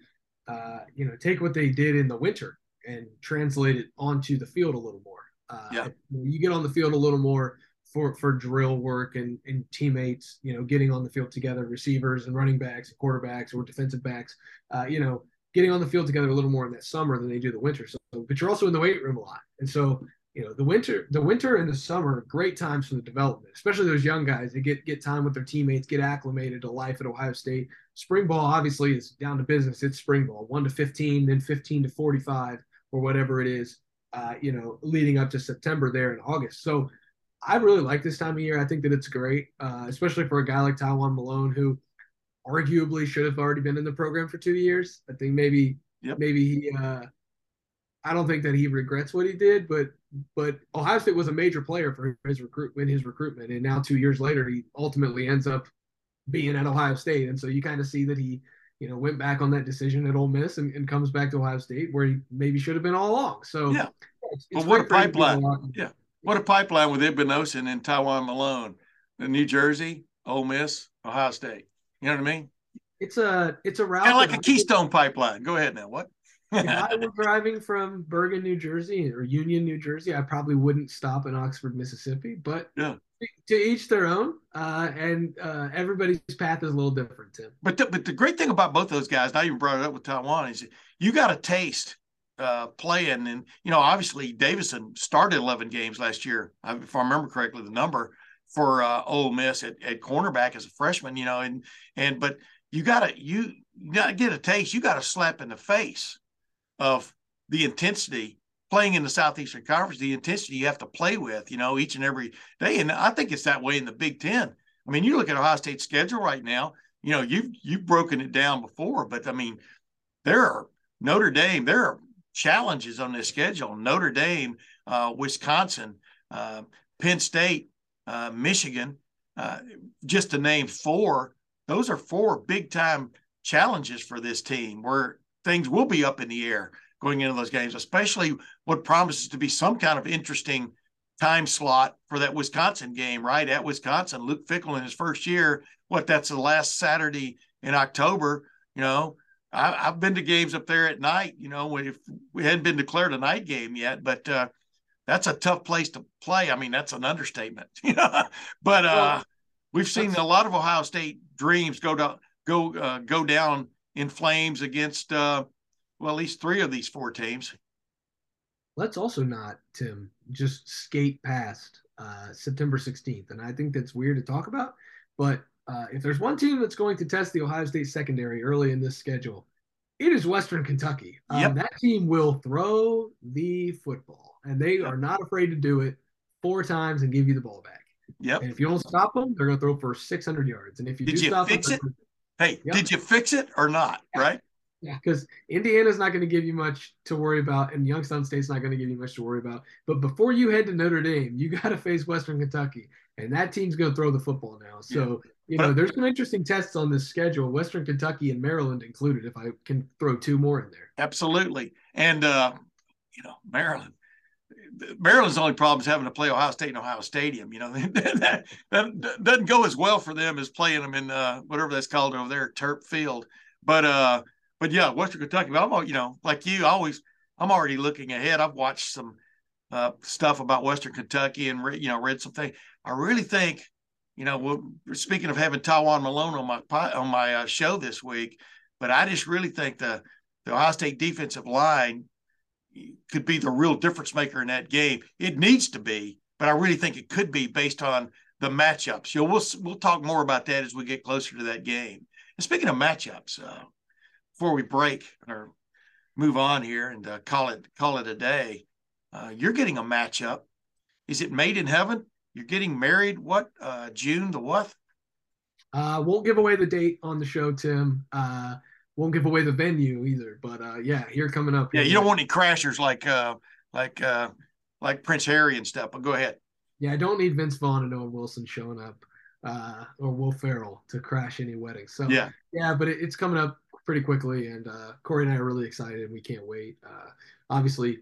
uh, you know, take what they did in the winter and translate it onto the field a little more. Uh, yeah, you get on the field a little more for for drill work and and teammates, you know, getting on the field together, receivers and running backs and quarterbacks or defensive backs, uh, you know, getting on the field together a little more in that summer than they do the winter. So, but you're also in the weight room a lot, and so you know the winter the winter and the summer great times for the development especially those young guys they get get time with their teammates get acclimated to life at ohio state. Spring ball obviously is down to business. It's spring ball 1 to 15 then 15 to 45 or whatever it is uh, you know leading up to september there in august. So i really like this time of year. I think that it's great uh, especially for a guy like tywone malone who arguably should have already been in the program for two years. I think maybe yep. maybe he uh, I don't think that he regrets what he did, but but Ohio State was a major player for his recruit in his recruitment, and now two years later, he ultimately ends up being at Ohio State, and so you kind of see that he, you know, went back on that decision at Ole Miss and, and comes back to Ohio State where he maybe should have been all along. So yeah, it's, it's what a pipeline! Yeah, what a pipeline with Igbinosun and Tywone Malone, New Jersey, Ole Miss, Ohio State. You know what I mean? It's a it's a route kind of like a Keystone pipeline. Go ahead now. What? If I were <laughs> driving from Bergen, New Jersey, or Union, New Jersey, I probably wouldn't stop in Oxford, Mississippi. But yeah. to each their own, uh, and uh, everybody's path is a little different, Tim. But the, but the great thing about both those guys, I even brought it up with Tywone, is you got a taste uh, playing, and you know, obviously Davison started 11 games last year, if I remember correctly, the number for uh, Ole Miss at, at cornerback as a freshman, you know, and and but you got to you, you got to get a taste. You got to slap in the face of the intensity playing in the Southeastern Conference, the intensity you have to play with, you know, each and every day. And I think it's that way in the Big Ten. I mean, you look at Ohio State's schedule right now, you know, you've you've broken it down before, but I mean, there are Notre Dame, there are challenges on this schedule. Notre Dame, uh, Wisconsin, uh, Penn State, uh, Michigan, uh, just to name four. Those are four big time challenges for this team where things will be up in the air going into those games, especially what promises to be some kind of interesting time slot for that Wisconsin game, right? At Wisconsin, Luke Fickell in his first year, what that's the last Saturday in October, you know. I, have been to games up there at night, you know, if we hadn't been declared a night game yet, but uh, that's a tough place to play. I mean, that's an understatement, <laughs> you know. but uh, we've seen a lot of Ohio State dreams go down, go uh, go down in flames against uh, well at least three of these four teams. Let's also not Tim just skate past uh, September 16th, and I think that's weird to talk about. But uh, if there's one team that's going to test the Ohio State secondary early in this schedule, it is Western Kentucky. Um, yep. That team will throw the football, and they yep. are not afraid to do it four times and give you the ball back. Yep. And if you don't stop them, they're going to throw for 600 yards. And if you did do you stop fix them, it? Hey, yep. did you fix it or not? Yeah. Right? Yeah, because Indiana's not going to give you much to worry about, and Youngstown State's not going to give you much to worry about. But before you head to Notre Dame, you <laughs> got to face Western Kentucky, and that team's going to throw the football now. So yeah. you know, there's some interesting tests on this schedule. Western Kentucky and Maryland included. If I can throw two more in there, absolutely. And uh, you know, Maryland, Maryland's only problem is having to play Ohio State in Ohio Stadium. You know <laughs> that, that doesn't go as well for them as playing them in uh, whatever that's called over there, Turf Field. But uh, but yeah, Western Kentucky. I'm you know like you, always I'm already looking ahead. I've watched some uh, stuff about Western Kentucky and re, you know read some things. I really think you know we're speaking of having Tywone Malone on my on my uh, show this week, but I just really think the the Ohio State defensive line could be the real difference maker in that game. It needs to be, but I really think it could be based on the matchups. You know, we'll we'll talk more about that as we get closer to that game. And speaking of matchups, uh, before we break or move on here and uh, call it call it a day, uh, you're getting a matchup. Is it made in heaven? You're getting married. What uh, June the what? Uh, won't give away the date on the show, Tim. Uh, won't give away the venue either. But uh, yeah, here coming up. Yeah, you don't want any crashers like uh, like uh, like Prince Harry and stuff. But go ahead. Yeah, I don't need Vince Vaughn and Owen Wilson showing up, uh, or Will Ferrell to crash any weddings. So yeah, yeah, but it, it's coming up pretty quickly, and uh, Corey and I are really excited, and we can't wait. Uh, obviously,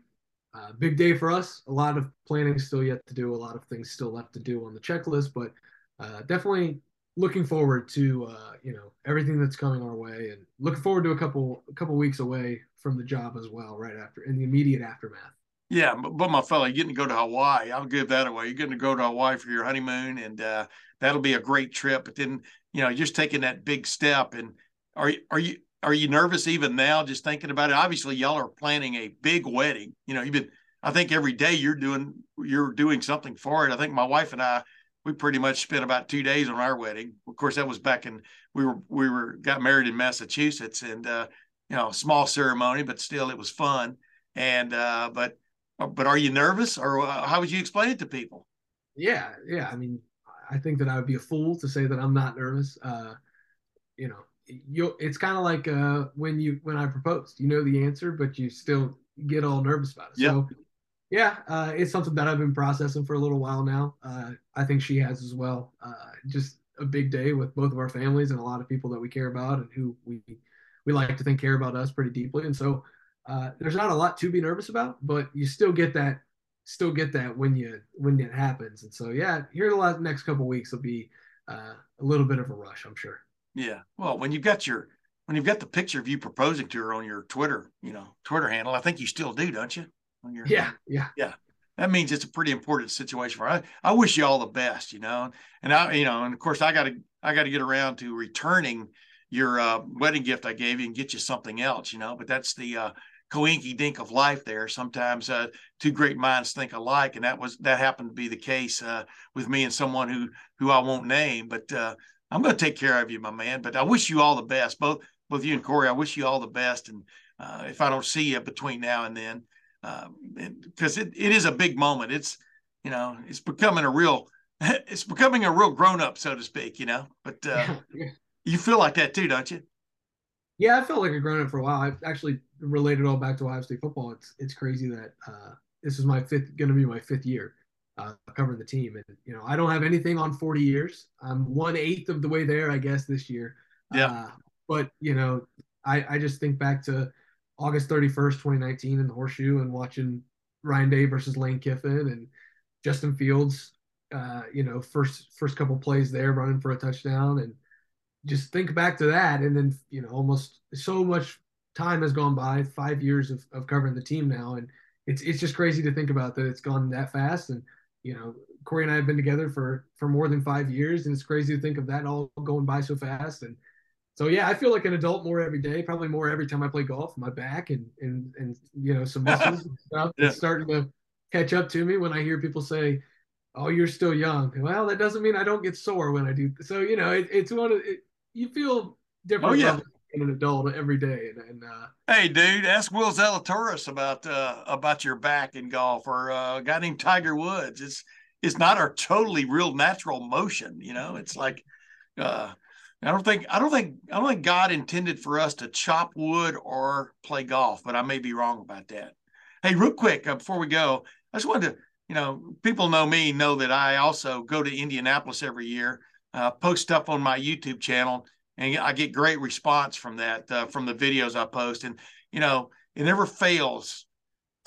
uh, big day for us. A lot of planning still yet to do. A lot of things still left to do on the checklist, but uh, definitely looking forward to uh, you know everything that's coming our way, and looking forward to a couple a couple weeks away from the job as well, right after in the immediate aftermath. Yeah, but, my fellow, you're getting to go to Hawaii. I'll give that away. You're getting to go to Hawaii for your honeymoon, and uh, that'll be a great trip. But then, you know, just taking that big step. And are are you are you nervous even now, just thinking about it? Obviously, y'all are planning a big wedding. You know, you've been. I think every day you're doing you're doing something for it. I think my wife and I we pretty much spent about two days on our wedding. Of course, that was back in we were we were got married in Massachusetts, and uh, you know, small ceremony, but still it was fun. And uh, but but are you nervous, or uh, how would you explain it to people? Yeah, yeah. I mean, I think that I would be a fool to say that I'm not nervous. Uh, you know, you it's kind of like uh, when you when I proposed, you know the answer, but you still get all nervous about it. Yep. So yeah, uh, it's something that I've been processing for a little while now. Uh, I think she has as well. Uh, just a big day with both of our families and a lot of people that we care about and who we we like to think care about us pretty deeply. And so uh, there's not a lot to be nervous about, but you still get that still get that when you when it happens. And so yeah, here the last next couple weeks will be uh, a little bit of a rush, I'm sure. Yeah. Well, when you've got your when you've got the picture of you proposing to her on your Twitter, you know, Twitter handle, I think you still do, don't you? Your, yeah, yeah, yeah. That means it's a pretty important situation for. I, I wish you all the best, you know. And I, you know, and of course, I got to I got to get around to returning your uh, wedding gift I gave you and get you something else, you know. But that's the uh, coinky dink of life there. Sometimes uh, two great minds think alike, and that was that happened to be the case uh, with me and someone who who I won't name. But uh, I'm going to take care of you, my man. But I wish you all the best, both both you and Corey. I wish you all the best, and uh, if I don't see you between now and then, because um, it, it is a big moment. It's you know it's becoming a real <laughs> it's becoming a real grown up, so to speak. You know, but uh, you feel like that too, don't you? Yeah, I felt like a grown up for a while. I actually related all back to Ohio State football. It's it's crazy that uh, this is my fifth, going to be my fifth year uh, covering the team, and you know I don't have anything on 40 years. I'm one eighth of the way there, I guess, this year. Yeah. Uh, but you know, I I just think back to August 31st, 2019 in the horseshoe and watching Ryan Day versus Lane Kiffin and Justin Fields, uh, you know, first first couple plays there running for a touchdown. And just think back to that and then you know almost so much time has gone by five years of, of covering the team now. And it's it's just crazy to think about that it's gone that fast. And you know Corey and I have been together for for more than five years. And it's crazy to think of that all going by so fast. And so yeah, I feel like an adult more every day, probably more every time I play golf. My back and and and you know some <laughs> muscles and stuff. Yeah. Starting to catch up to me when I hear people say, "Oh, you're still young." Well, that doesn't mean I don't get sore when I do. So you know, it, it's one of it, you feel different. Oh yeah. An adult every day, and, and uh, hey, dude, ask Will Zalatoris about uh, about your back in golf, or uh, a guy named Tiger Woods. It's it's not our totally real natural motion, you know. It's like uh, I don't think I don't think I don't think God intended for us to chop wood or play golf, but I may be wrong about that. Hey, real quick uh, before we go, I just wanted to, you know, people know me know that I also go to Indianapolis every year, uh, post stuff on my YouTube channel, and I get great response from that uh, from the videos I post, and you know, it never fails.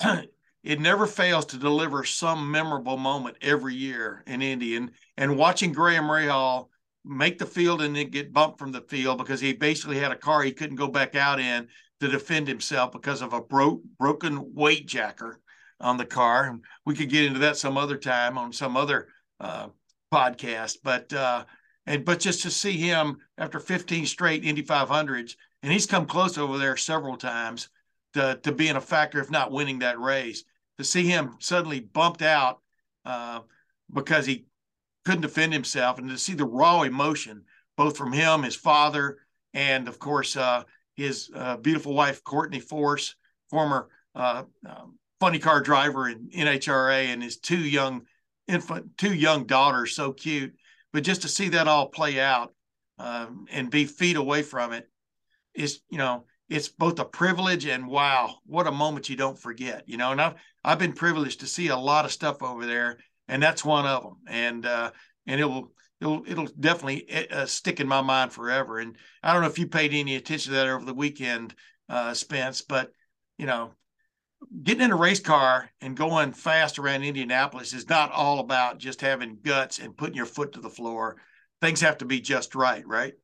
<clears throat> it never fails to deliver some memorable moment every year in Indy, and and watching Graham Rahal make the field and then get bumped from the field because he basically had a car he couldn't go back out in to defend himself because of a broke broken weight jacker on the car. And we could get into that some other time on some other uh, podcast. But uh, and but just to see him after 15 straight Indy 500s, and he's come close over there several times to to being a factor, if not winning that race. To see him suddenly bumped out uh, because he couldn't defend himself, and to see the raw emotion both from him, his father, and of course uh, his uh, beautiful wife Courtney Force, former uh, um, funny car driver in NHRA, and his two young infant, two young daughters, so cute. But just to see that all play out um, and be feet away from it is, you know, it's both a privilege and wow, what a moment you don't forget, you know. And I've I've been privileged to see a lot of stuff over there and that's one of them. And uh, and it'll it'll it'll definitely eh, uh, stick in my mind forever. And I don't know if you paid any attention to that over the weekend, uh, Spence, but you know, getting in a race car and going fast around Indianapolis is not all about just having guts and putting your foot to the floor. things have to be just right, right?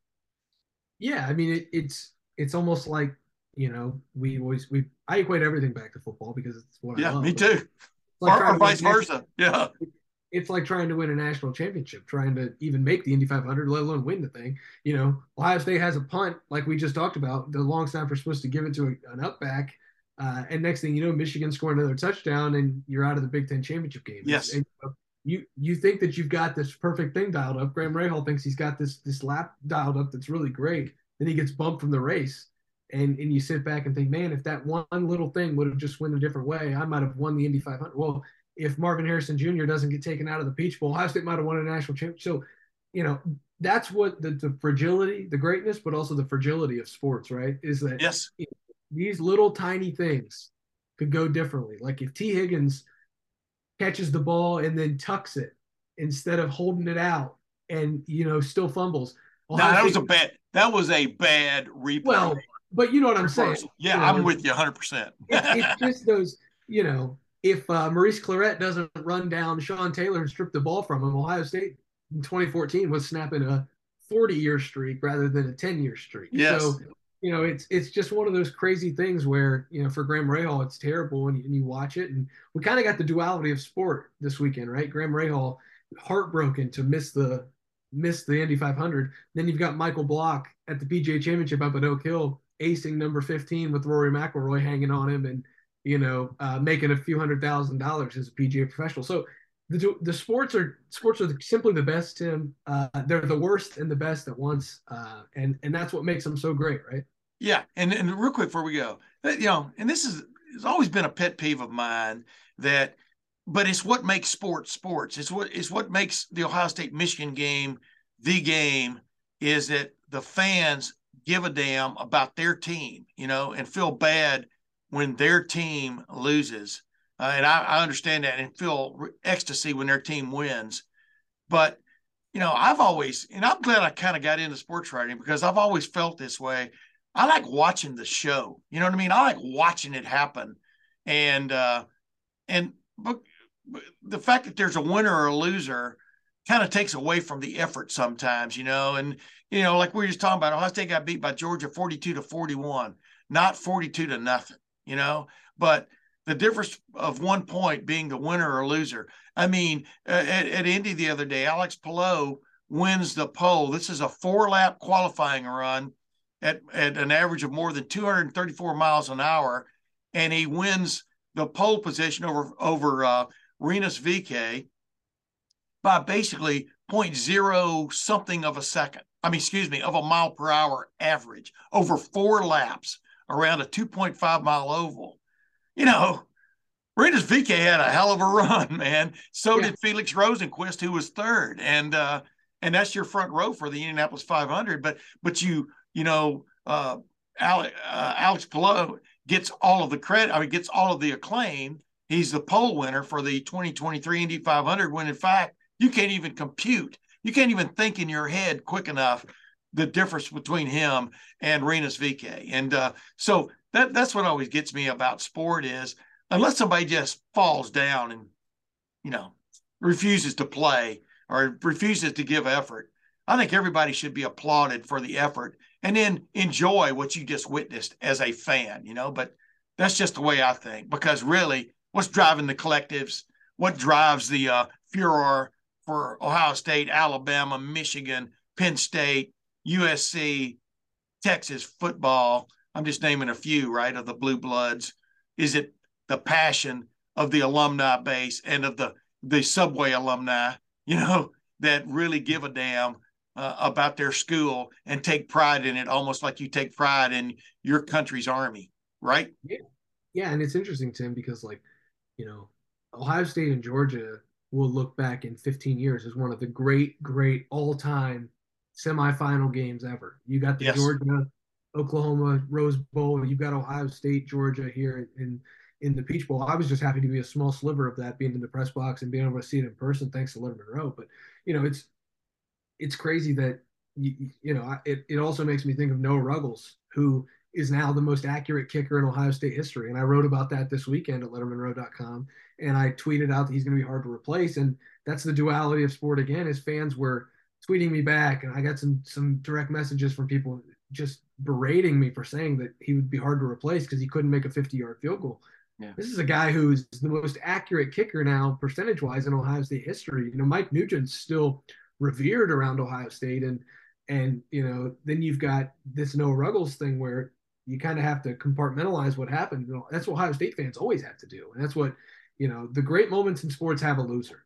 Yeah, I mean it, it's it's almost like you know we always we I equate everything back to football because it's what yeah, I love. me too. Like or, or vice versa. Yeah. It's like trying to win a national championship, trying to even make the Indy 500, let alone win the thing. You know, Ohio State has a punt, like we just talked about. The long snapper's supposed to give it to a, an up back. Uh, and next thing you know, Michigan scoring another touchdown, and you're out of the Big Ten championship game. Yes. And, you you think that you've got this perfect thing dialed up. Graham Rahal thinks he's got this this lap dialed up that's really great. Then he gets bumped from the race, and and you sit back and think, man, if that one little thing would have just went a different way, I might have won the Indy 500. Well, if Marvin Harrison Jr. doesn't get taken out of the Peach Bowl, Ohio State might have won a national championship. So, you know, that's what the, the fragility, the greatness, but also the fragility of sports, right? Is that yes, you know, these little tiny things could go differently. Like if Tee Higgins catches the ball and then tucks it instead of holding it out and you know still fumbles. Ohio no, that State, was a bad that was a bad replay. Well, but you know what I'm saying. Yeah, you know, I'm with you 100. percent <laughs> It's just those, you know, if uh, Maurice Clarett doesn't run down Sean Taylor and strip the ball from him, Ohio State in 2014 was snapping a 40 year streak rather than a 10 year streak. Yes. So, you know, it's it's just one of those crazy things where you know for Graham Rahal it's terrible and, and you watch it and we kind of got the duality of sport this weekend, right? Graham Rahal heartbroken to miss the miss the Indy 500. Then you've got Michael Block at the PGA Championship up at Oak Hill, acing number 15 with Rory McIlroy hanging on him and you know uh, making a few hundred thousand dollars as a PGA professional. So the the sports are sports are simply the best, Tim. Uh, they're the worst and the best at once, uh, and and that's what makes them so great, right? Yeah, and and real quick before we go, you know, and this is has always been a pet peeve of mine that, but it's what makes sports sports. It's what it's what makes the Ohio State Michigan game the game is that the fans give a damn about their team, you know, and feel bad when their team loses uh, and I, I, understand that and feel ecstasy when their team wins. But you know, I've always, and I'm glad I kind of got into sports writing because I've always felt this way. I like watching the show. You know what I mean? I like watching it happen, and uh, and but, but the fact that there's a winner or a loser kind of takes away from the effort sometimes. You know, and you know, like we were just talking about, Ohio State got beat by Georgia 42 to 41, not 42 to nothing. You know, but the difference of one point being the winner or loser. I mean, at, at Indy the other day, Alex Palou wins the pole. This is a four lap qualifying run at, at an average of more than 234 miles an hour, and he wins the pole position over over uh, Rinus VeeKay by basically 0.0 something of a second. I mean, excuse me, of a mile per hour average over four laps around a 2.5 mile oval you know, Rinus VeeKay had a hell of a <laughs> run, man. So yeah. did Felix Rosenqvist, who was third, and uh, and that's your front row for the Indianapolis 500. But but you you know, uh, Alex, uh, Alex Palou gets all of the credit. I mean, gets all of the acclaim. He's the pole winner for the 2023 Indy 500. When in fact, you can't even compute. You can't even think in your head quick enough the difference between him and Rinus VeeKay. And uh, so that that's what always gets me about sport is unless somebody just falls down and you know refuses to play or refuses to give effort i think everybody should be applauded for the effort and then enjoy what you just witnessed as a fan you know but that's just the way i think because really what's driving the collectives what drives the uh, furor for ohio state alabama michigan penn state usc texas football I'm just naming a few, right, of the blue bloods. Is it the passion of the alumni base and of the the subway alumni, you know, <laughs> that really give a damn uh, about their school and take pride in it, almost like you take pride in your country's army, right? Yeah, yeah, and it's interesting, Tim, because like, you know, Ohio State and Georgia will look back in 15 years as one of the great, great all-time semifinal games ever. You got the yes. Georgia Oklahoma Rose Bowl. You've got Ohio State, Georgia here in in the Peach Bowl. I was just happy to be a small sliver of that, being in the press box and being able to see it in person. Thanks to Lettermen Row. But you know, it's it's crazy that you, you know it. It also makes me think of Noah Ruggles, who is now the most accurate kicker in Ohio State history. And I wrote about that this weekend at LettermenRow.com, and I tweeted out that he's going to be hard to replace. And that's the duality of sport again. Is fans were tweeting me back, and I got some some direct messages from people just berating me for saying that he would be hard to replace because he couldn't make a 50 yard field goal. Yeah. This is a guy who's the most accurate kicker now, percentage wise, in Ohio State history. You know, Mike Nugent's still revered around Ohio State, and and you know, then you've got this Noah Ruggles thing where you kind of have to compartmentalize what happened. You know, that's what Ohio State fans always have to do, and that's what you know. The great moments in sports have a loser,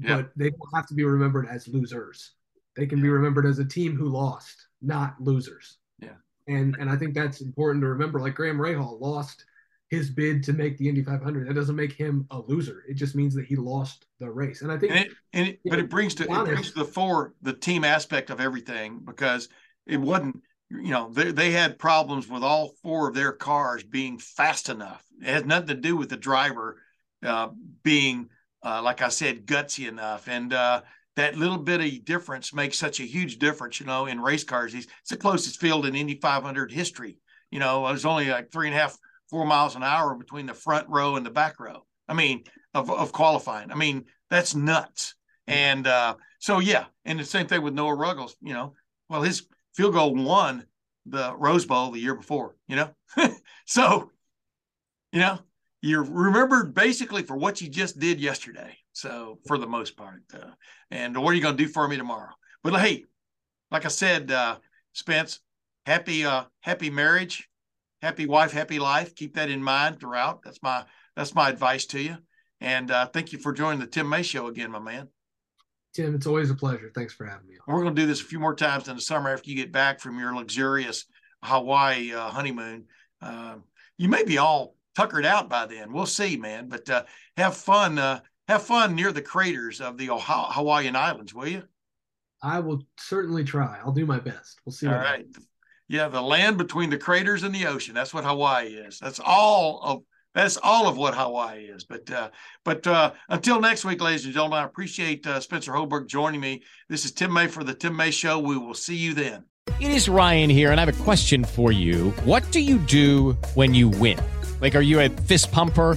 yeah. but they don't have to be remembered as losers. They can yeah. be remembered as a team who lost, not losers. Yeah, and and I think that's important to remember. Like Graham Rahal lost his bid to make the Indy 500. That doesn't make him a loser. It just means that he lost the race. And I think, and it, and it, but know, it brings to it brings to the fore the team aspect of everything because it wasn't. You know, they, they had problems with all four of their cars being fast enough. It has nothing to do with the driver uh, being, uh, like I said, gutsy enough. And uh, that little bit of difference makes such a huge difference, you know, in race cars. It's the closest field in Indy 500 history. You know, it was only like three and a half four miles an hour between the front row and the back row. I mean, of, of qualifying. I mean, that's nuts. And uh, so, yeah. And the same thing with Noah Ruggles, you know, well, his field goal won the Rose Bowl the year before, you know? <laughs> so, you know, you're remembered basically for what you just did yesterday. So, for the most part. Uh, and what are you going to do for me tomorrow? But hey, like I said, uh, Spence, happy, uh, happy marriage happy wife, happy life. Keep that in mind throughout. That's my that's my advice to you. And uh, thank you for joining the Tim May Show again, my man. Tim, it's always a pleasure. Thanks for having me. We're going to do this a few more times in the summer after you get back from your luxurious Hawaii uh, honeymoon. Uh, you may be all tuckered out by then. We'll see, man. But uh, have fun. Uh, have fun near the craters of the Ohio- Hawaiian Islands, will you? I will certainly try. I'll do my best. We'll see. All right. Happens. Yeah, the land between the craters and the ocean. That's what Hawaii is. That's all of that's all of what Hawaii is. But uh, but uh, until next week, ladies and gentlemen, I appreciate uh, Spencer Holbrook joining me. This is Tim May for the Tim May Show. We will see you then. It is Ryan here, and I have a question for you. What do you do when you win? Like, are you a fist pumper?